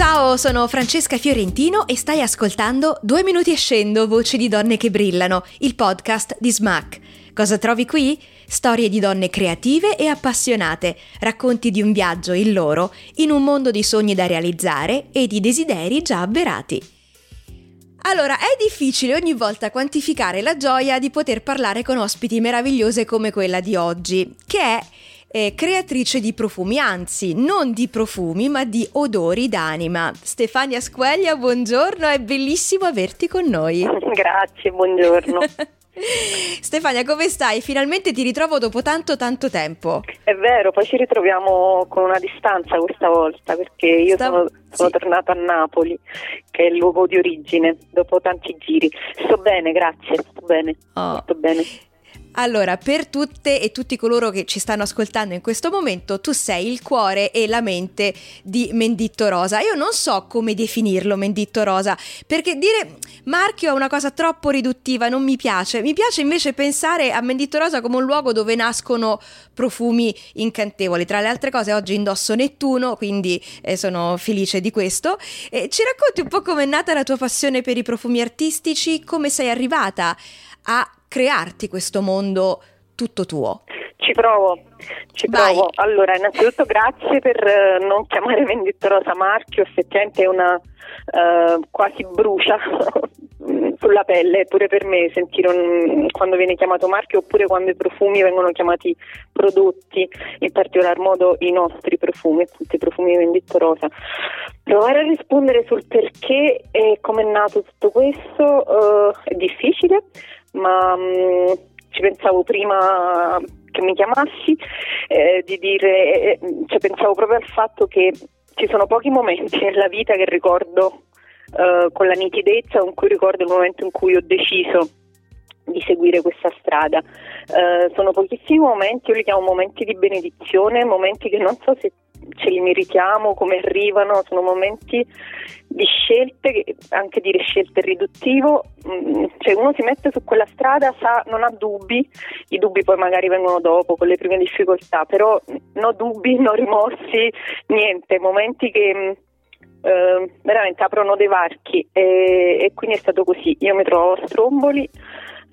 Ciao, sono Francesca Fiorentino e stai ascoltando Due minuti e scendo, voci di donne che brillano, il podcast di Smack. Cosa trovi qui? Storie di donne creative e appassionate, racconti di un viaggio, il loro, in un mondo di sogni da realizzare e di desideri già avverati. Allora, è difficile ogni volta quantificare la gioia di poter parlare con ospiti meravigliose come quella di oggi, che è eh, creatrice di profumi, anzi non di profumi ma di odori d'anima. Stefania Squeglia, buongiorno, è bellissimo averti con noi. Grazie, buongiorno. Stefania, come stai? Finalmente ti ritrovo dopo tanto tanto tempo. È vero, poi ci ritroviamo con una distanza questa volta perché io Stavo- sono, sono sì. tornata a Napoli, che è il luogo di origine, dopo tanti giri. Sto bene, grazie, sto bene, Oh. sto bene. Allora, per tutte e tutti coloro che ci stanno ascoltando in questo momento, tu sei il cuore e la mente di Menditto Rosa. Io non so come definirlo Menditto Rosa, perché dire marchio è una cosa troppo riduttiva, non mi piace. Mi piace invece pensare a Menditto Rosa come un luogo dove nascono profumi incantevoli. Tra le altre cose, oggi indosso Nettuno, quindi eh, sono felice di questo. E ci racconti un po' com'è nata la tua passione per i profumi artistici, come sei arrivata a crearti questo mondo tutto tuo. Ci provo, ci Vai. provo. Allora, innanzitutto grazie per eh, non chiamare Vendetta Rosa marchio, effettivamente è una eh, quasi brucia sulla pelle, pure per me sentire un- quando viene chiamato marchio oppure quando i profumi vengono chiamati prodotti, in particolar modo i nostri profumi, tutti i profumi di Vendetta Rosa. Provare a rispondere sul perché e come è nato tutto questo eh, è difficile, ma mm, ci pensavo prima che mi chiamassi, eh, di dire, eh, cioè pensavo proprio al fatto che ci sono pochi momenti nella vita che ricordo eh, con la nitidezza con cui ricordo il momento in cui ho deciso di seguire questa strada. Eh, sono pochissimi momenti, io li chiamo momenti di benedizione, momenti che non so se ce li meritiamo, come arrivano, sono momenti di scelte, che- anche dire scelte riduttivo, mm, cioè uno si mette su quella strada, sa, non ha dubbi, i dubbi poi magari vengono dopo con le prime difficoltà, però no dubbi, no rimorsi, niente, momenti che eh, veramente aprono dei varchi e, e quindi è stato così, io mi trovavo a Stromboli,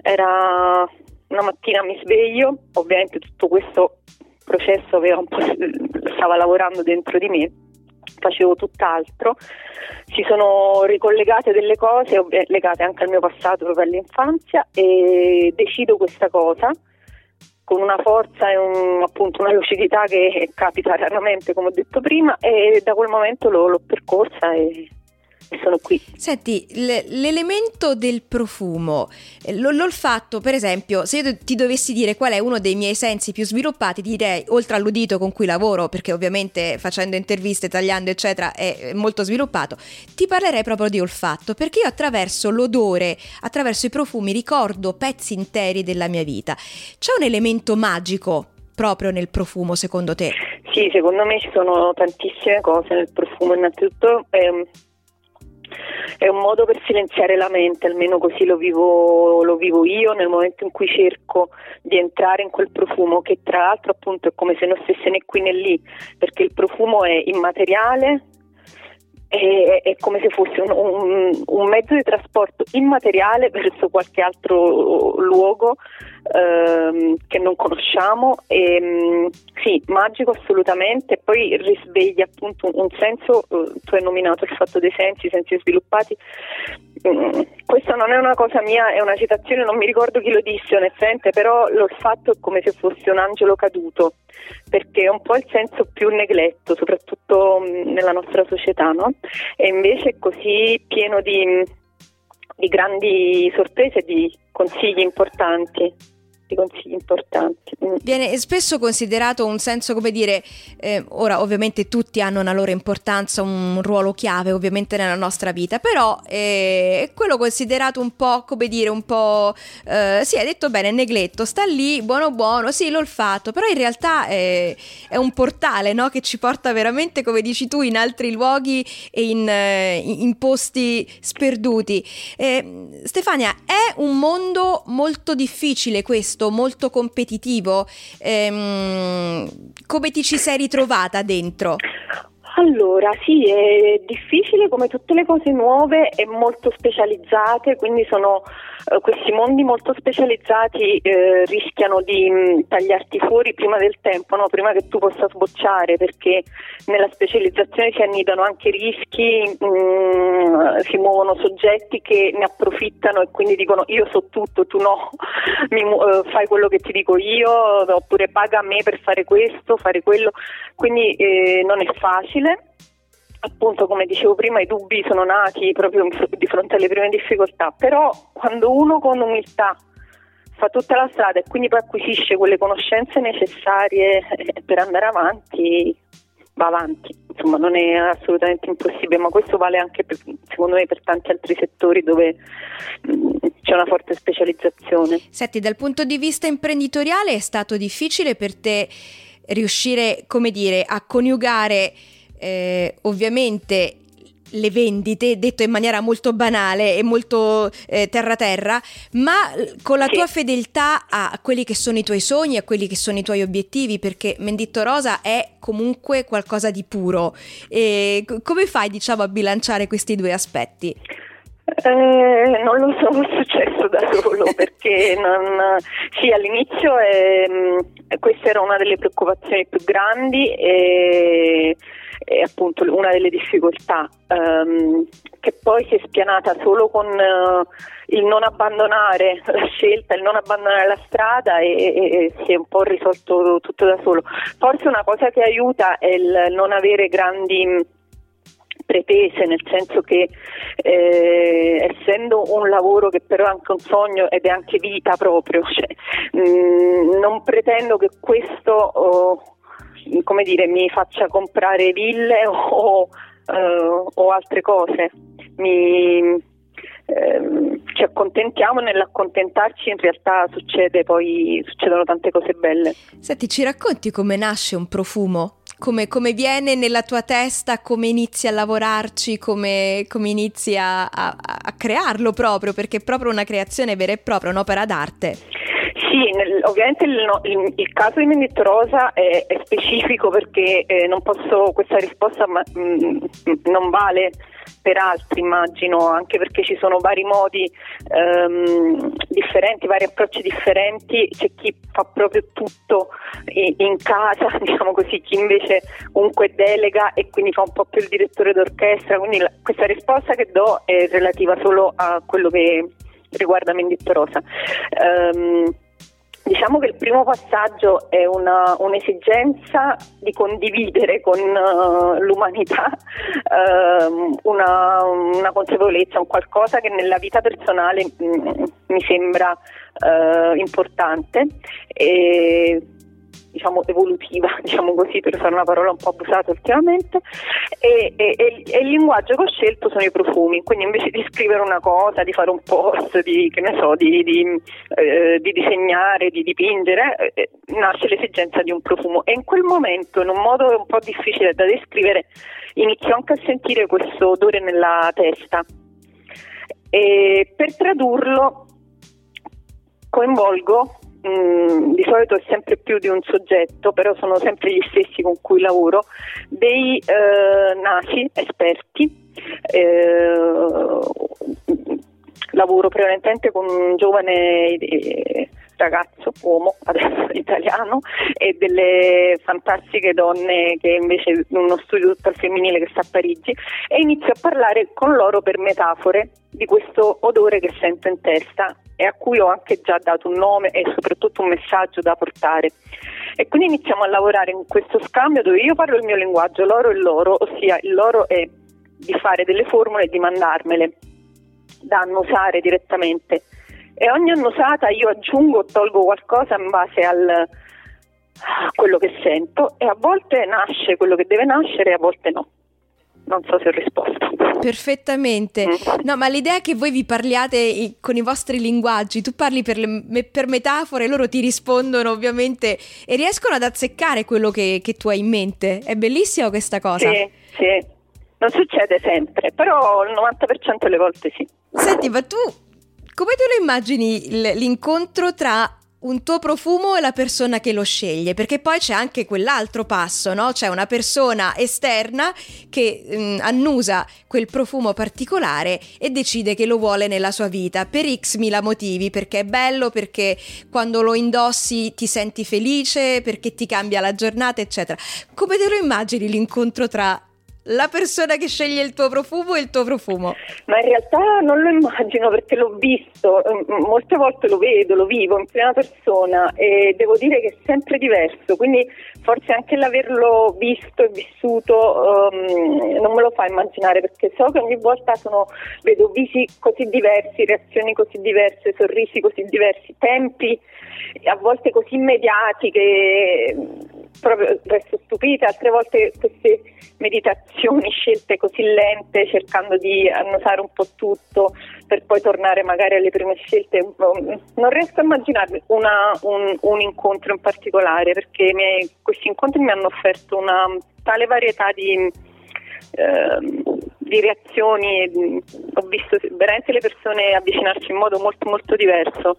era una mattina mi sveglio, ovviamente tutto questo processo stava lavorando dentro di me, facevo tutt'altro, si sono ricollegate delle cose legate anche al mio passato, proprio all'infanzia e decido questa cosa con una forza e un- appunto una lucidità che capita raramente come ho detto prima e da quel momento l'ho, l'ho percorsa e, e sono qui. Senti, l'elemento del profumo, eh, l'olfatto, per esempio, se io ti dovessi dire qual è uno dei miei sensi più sviluppati, ti direi, oltre all'udito con cui lavoro, perché ovviamente facendo interviste, tagliando, eccetera, è è molto sviluppato, ti parlerei proprio di olfatto, perché io attraverso l'odore, attraverso i profumi, ricordo pezzi interi della mia vita. C'è un elemento magico proprio nel profumo, secondo te? Sì, secondo me ci sono tantissime cose nel profumo, innanzitutto ehm, è un modo per silenziare la mente, almeno così lo vivo, lo vivo io nel momento in cui cerco di entrare in quel profumo che tra l'altro appunto è come se non stesse né qui né lì, perché il profumo è immateriale, è, è come se fosse un, un- un mezzo di trasporto immateriale verso qualche altro luogo ehm, che non conosciamo e mm, sì, magico assolutamente, poi risveglia appunto un, un senso, eh, tu hai nominato il fatto dei sensi, sensi sviluppati, mm, questa non è una cosa mia, è una citazione, non mi ricordo chi lo disse onestamente, però l'ho fatto come se fosse un angelo caduto, perché è un po' il senso più negletto, soprattutto mm, nella nostra società, no? E invece è così pieno di, di grandi sorprese e di consigli importanti di consigli importanti. Mm. Viene spesso considerato un senso, come dire, eh, ora ovviamente tutti hanno una loro importanza, un ruolo chiave ovviamente nella nostra vita, però eh, è quello considerato un po', come dire, un po', eh, sì hai detto bene, negletto, sta lì, buono buono, sì l'olfatto, però in realtà è, è un portale no? che ci porta veramente, come dici tu, in altri luoghi e in, eh, in posti sperduti. Eh, Stefania, è un mondo molto difficile questo questo molto competitivo, ehm, come ti ci sei ritrovata dentro? Allora, sì, è difficile come tutte le cose nuove e molto specializzate, quindi sono eh, questi mondi molto specializzati eh, rischiano di mh, mm, tagliarti fuori prima del tempo, no? prima che tu possa sbocciare, perché nella specializzazione si annidano anche rischi, mh, mm, si muovono soggetti che ne approfittano e quindi dicono io so tutto, tu no, mi, uh, fai quello che ti dico io, oppure paga a me per fare questo, fare quello, quindi eh, non è facile appunto come dicevo prima i dubbi sono nati proprio di fronte alle prime difficoltà, però quando uno con umiltà fa tutta la strada e quindi poi acquisisce quelle conoscenze necessarie eh, per andare avanti, va avanti. Insomma, non è assolutamente impossibile, ma questo vale anche per, secondo me per tanti altri settori dove mm, c'è una forte specializzazione. Senti, dal punto di vista imprenditoriale è stato difficile per te riuscire, come dire, a coniugare eh, ovviamente le vendite, detto in maniera molto banale e molto eh, terra-terra, ma con la tua fedeltà a quelli che sono i tuoi sogni, a quelli che sono i tuoi obiettivi, perché Menditto Rosa è comunque qualcosa di puro. E come fai, diciamo, a bilanciare questi due aspetti? Eh, non lo so, è successo da solo perché non, sì, all'inizio eh, questa era una delle preoccupazioni più grandi e è appunto una delle difficoltà um, che poi si è spianata solo con uh, il non abbandonare la scelta, il non abbandonare la strada e, e, e, si è un po' risolto tutto da solo. Forse una cosa che aiuta è il non avere grandi pretese, nel senso che eh, essendo un lavoro che però è anche un sogno ed è anche vita proprio, cioè, mh, mm, non pretendo che questo oh, come dire, mi faccia comprare ville o, uh, o altre cose. Mi, ehm, ci accontentiamo nell'accontentarci in realtà succede poi, succedono tante cose belle. Senti, ci racconti come nasce un profumo? Come, come viene nella tua testa, come inizi a lavorarci, come, come inizi a, a, a crearlo proprio, perché è proprio una creazione vera e propria, un'opera d'arte. Sì, nel, ovviamente il, il, il, caso di Menditto Rosa è, è specifico perché eh, non posso, questa risposta ma, mh, mm, non vale per altri immagino, anche perché ci sono vari modi ehm, differenti, vari approcci differenti, c'è chi fa proprio tutto in, in casa, diciamo così, chi invece comunque delega e quindi fa un po' più il direttore d'orchestra, quindi la, questa risposta che do è relativa solo a quello che riguarda Menditto Rosa. Um, Diciamo che il primo passaggio è una, un'esigenza di condividere con uh, l'umanità uh, una, una, consapevolezza, un qualcosa che nella vita personale mh, mm, mi sembra uh, importante. E diciamo, evolutiva, diciamo così, per usare una parola un po' abusata ultimamente, e, e, e, il linguaggio che ho scelto sono i profumi, quindi invece di scrivere una cosa, di fare un post, di, so, di, di, eh, di disegnare, di dipingere, eh, nasce l'esigenza di un profumo e in quel momento, in un modo un po' difficile da descrivere, inizio anche a sentire questo odore nella testa. E per tradurlo coinvolgo Mm, di solito è sempre più di un soggetto, però sono sempre gli stessi con cui lavoro, dei eh, nasi esperti. Eh, lavoro prevalentemente con un giovane eh, ragazzo uomo, adesso italiano, e delle fantastiche donne che invece in uno studio tutto al femminile che sta a Parigi e inizio a parlare con loro per metafore di questo odore che sento in testa e a cui ho anche già dato un nome e soprattutto un messaggio da portare. E quindi iniziamo a lavorare in questo scambio dove io parlo il mio linguaggio, loro il loro, ossia il loro è di fare delle formule e di mandarmele da annusare direttamente e ogni annusata io aggiungo o tolgo qualcosa in base al, a quello che sento e a volte nasce quello che deve nascere e a volte no. Non so se ho risposto. Perfettamente. Mm. No, ma l'idea che voi vi parliate con i vostri linguaggi, tu parli per, le, per metafore, loro ti rispondono ovviamente e riescono ad azzeccare quello che, che tu hai in mente. È bellissima questa cosa. Sì, sì. Non succede sempre, però il 90% delle volte sì. Senti, ma tu come te lo immagini l'incontro tra un tuo profumo e la persona che lo sceglie, perché poi c'è anche quell'altro passo, no? C'è una persona esterna che mh, mm, annusa quel profumo particolare e decide che lo vuole nella sua vita per x mila motivi, perché è bello, perché quando lo indossi ti senti felice, perché ti cambia la giornata, eccetera. Come te lo immagini l'incontro tra la persona che sceglie il tuo profumo e il tuo profumo? Ma in realtà non lo immagino perché l'ho visto, mm, molte volte lo vedo, lo vivo in prima persona e devo dire che è sempre diverso, quindi forse anche l'averlo visto e vissuto um, non me lo fa immaginare perché so che ogni volta sono, vedo visi così diversi, reazioni così diverse, sorrisi così diversi, tempi a volte così immediati che proprio resto stupita, altre volte queste meditazioni scelte così lente cercando di annusare un po' tutto per poi tornare magari alle prime scelte. Non riesco a immaginarmi una, un, un, incontro in particolare perché mi, questi incontri mi hanno offerto una tale varietà di, eh, di reazioni, ho visto veramente le persone avvicinarsi in modo molto molto diverso.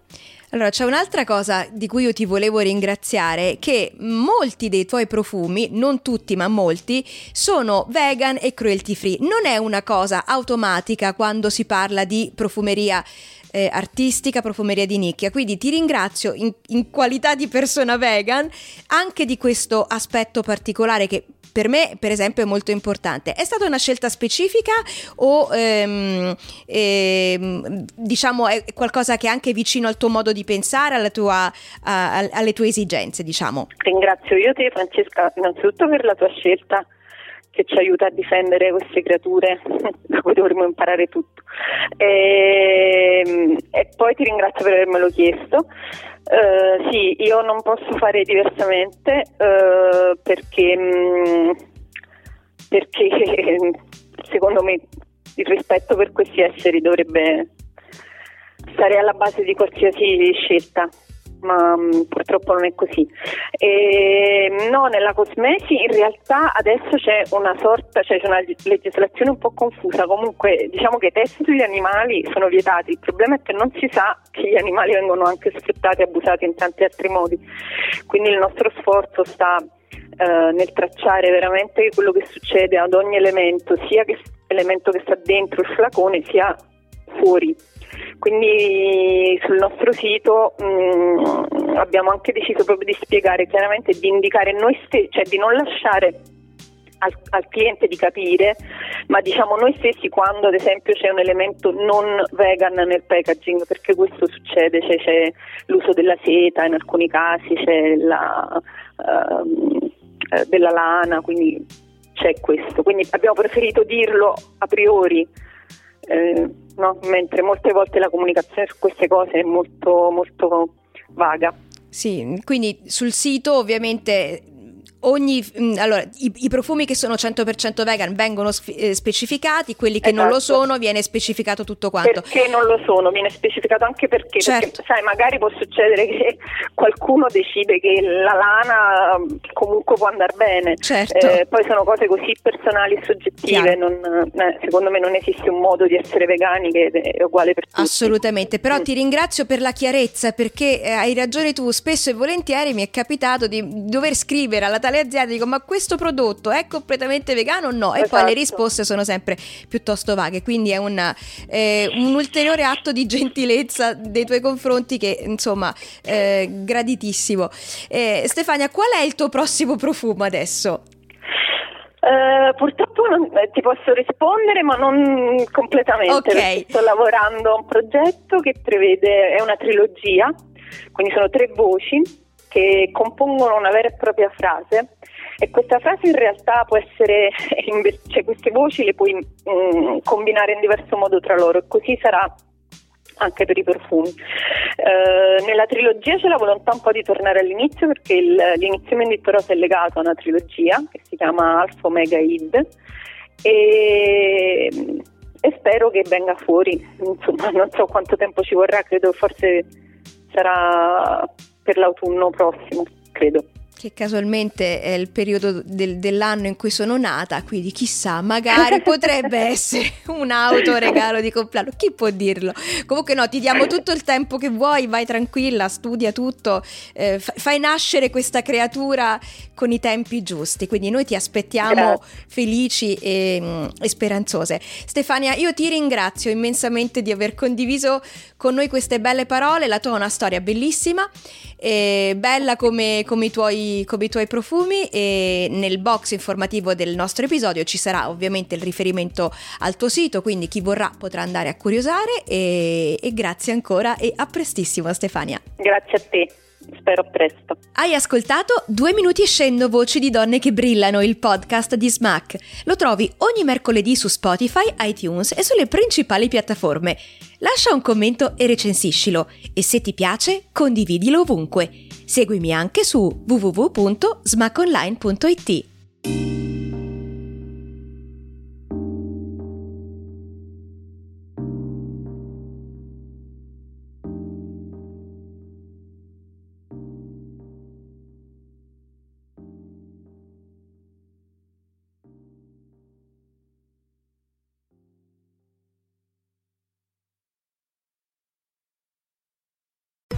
Allora, c'è un'altra cosa di cui io ti volevo ringraziare, che molti dei tuoi profumi, non tutti ma molti, sono vegan e cruelty free. Non è una cosa automatica quando si parla di profumeria eh, artistica, profumeria di nicchia. Quindi ti ringrazio in, in qualità di persona vegan anche di questo aspetto particolare che per me, per esempio, è molto importante. È stata una scelta specifica o ehm, ehm, diciamo è qualcosa che è anche vicino al tuo modo di pensare, tua, a, alle tue esigenze, diciamo? Ringrazio io te, Francesca, innanzitutto per la tua scelta che ci aiuta a difendere queste creature da cui dovremmo imparare tutto. E, ehm, e poi ti ringrazio per avermelo chiesto. Uh, sì, io non posso fare diversamente uh, perché, mh, mm, perché secondo me il rispetto per questi esseri dovrebbe stare alla base di qualsiasi scelta ma mh, mm, purtroppo non è così. E, no, nella cosmesi in realtà adesso c'è una sorta, cioè c'è una legislazione un po' confusa, comunque diciamo che i test sugli animali sono vietati, il problema è che non si sa che gli animali vengono anche sfruttati e abusati in tanti altri modi, quindi il nostro sforzo sta eh, nel tracciare veramente quello che succede ad ogni elemento, sia che elemento che sta dentro il flacone sia fuori quindi sul nostro sito mh, mm, abbiamo anche deciso proprio di spiegare chiaramente, di indicare noi stessi, cioè di non lasciare al, al, cliente di capire, ma diciamo noi stessi quando ad esempio c'è un elemento non vegan nel packaging, perché questo succede, cioè, c'è l'uso della seta in alcuni casi, c'è la, uh, della lana, quindi c'è questo. Quindi abbiamo preferito dirlo a priori eh, no? mentre molte volte la comunicazione su queste cose è molto, molto vaga. Sì, quindi sul sito ovviamente ogni mm, allora i, i, profumi che sono 100% vegan vengono sf- eh, specificati, quelli che esatto. non lo esatto. sono viene specificato tutto quanto. Perché non lo sono? Viene specificato anche perché, certo. perché sai, magari può succedere che qualcuno decide che la lana mm, comunque può andare bene. Certo. Eh, poi sono cose così personali e soggettive, non, eh, secondo me non esiste un modo di essere vegani che è uguale per tutti. Assolutamente, però mm. ti ringrazio per la chiarezza perché eh, hai ragione tu, spesso e volentieri mi è capitato di dover scrivere alla taglia alle aziende, dico ma questo prodotto è completamente vegano o no? E Esatto. poi le risposte sono sempre piuttosto vaghe, quindi è un, eh, un ulteriore atto di gentilezza dei tuoi confronti che insomma eh, graditissimo. Eh, Stefania, qual è il tuo prossimo profumo adesso? Eh, purtroppo non- eh, ti posso rispondere, ma non completamente. Ok. perché Sto lavorando a un progetto che prevede è una trilogia, quindi sono tre voci che compongono una vera e propria frase. E questa frase in realtà può essere, cioè queste voci le puoi mm, combinare in diverso modo tra loro, e così sarà anche per i profumi. Eh, nella trilogia c'è la volontà un po' di tornare all'inizio perché il- l'inizio Menditto Rosa è legato a una trilogia che si chiama Alfa Omega Id e, e spero che venga fuori, insomma non so quanto tempo ci vorrà, credo forse sarà per l'autunno prossimo, credo. Che casualmente è il periodo del- dell'anno in cui sono nata, quindi chissà, magari potrebbe essere un autoregalo di compleanno, chi può dirlo? Comunque no, ti diamo tutto il tempo che vuoi, vai tranquilla, studia tutto, eh, fa- fai nascere questa creatura con i tempi giusti, quindi noi ti aspettiamo Grazie. felici e, mm, e speranzose. Stefania, io ti ringrazio immensamente di aver condiviso con noi queste belle parole, la tua è una storia bellissima, e bella come, come i tuoi, come i tuoi profumi e nel box informativo del nostro episodio ci sarà ovviamente il riferimento al tuo sito, quindi chi vorrà potrà andare a curiosare e, e grazie ancora e a prestissimo Stefania. Grazie a te, spero presto. Hai ascoltato Due minuti e scendo voci di donne che brillano, il podcast di Smack. Lo trovi ogni mercoledì su Spotify, iTunes e sulle principali piattaforme. Lascia un commento e recensiscilo e se ti piace condividilo ovunque. Seguimi anche su www.smackonline.it.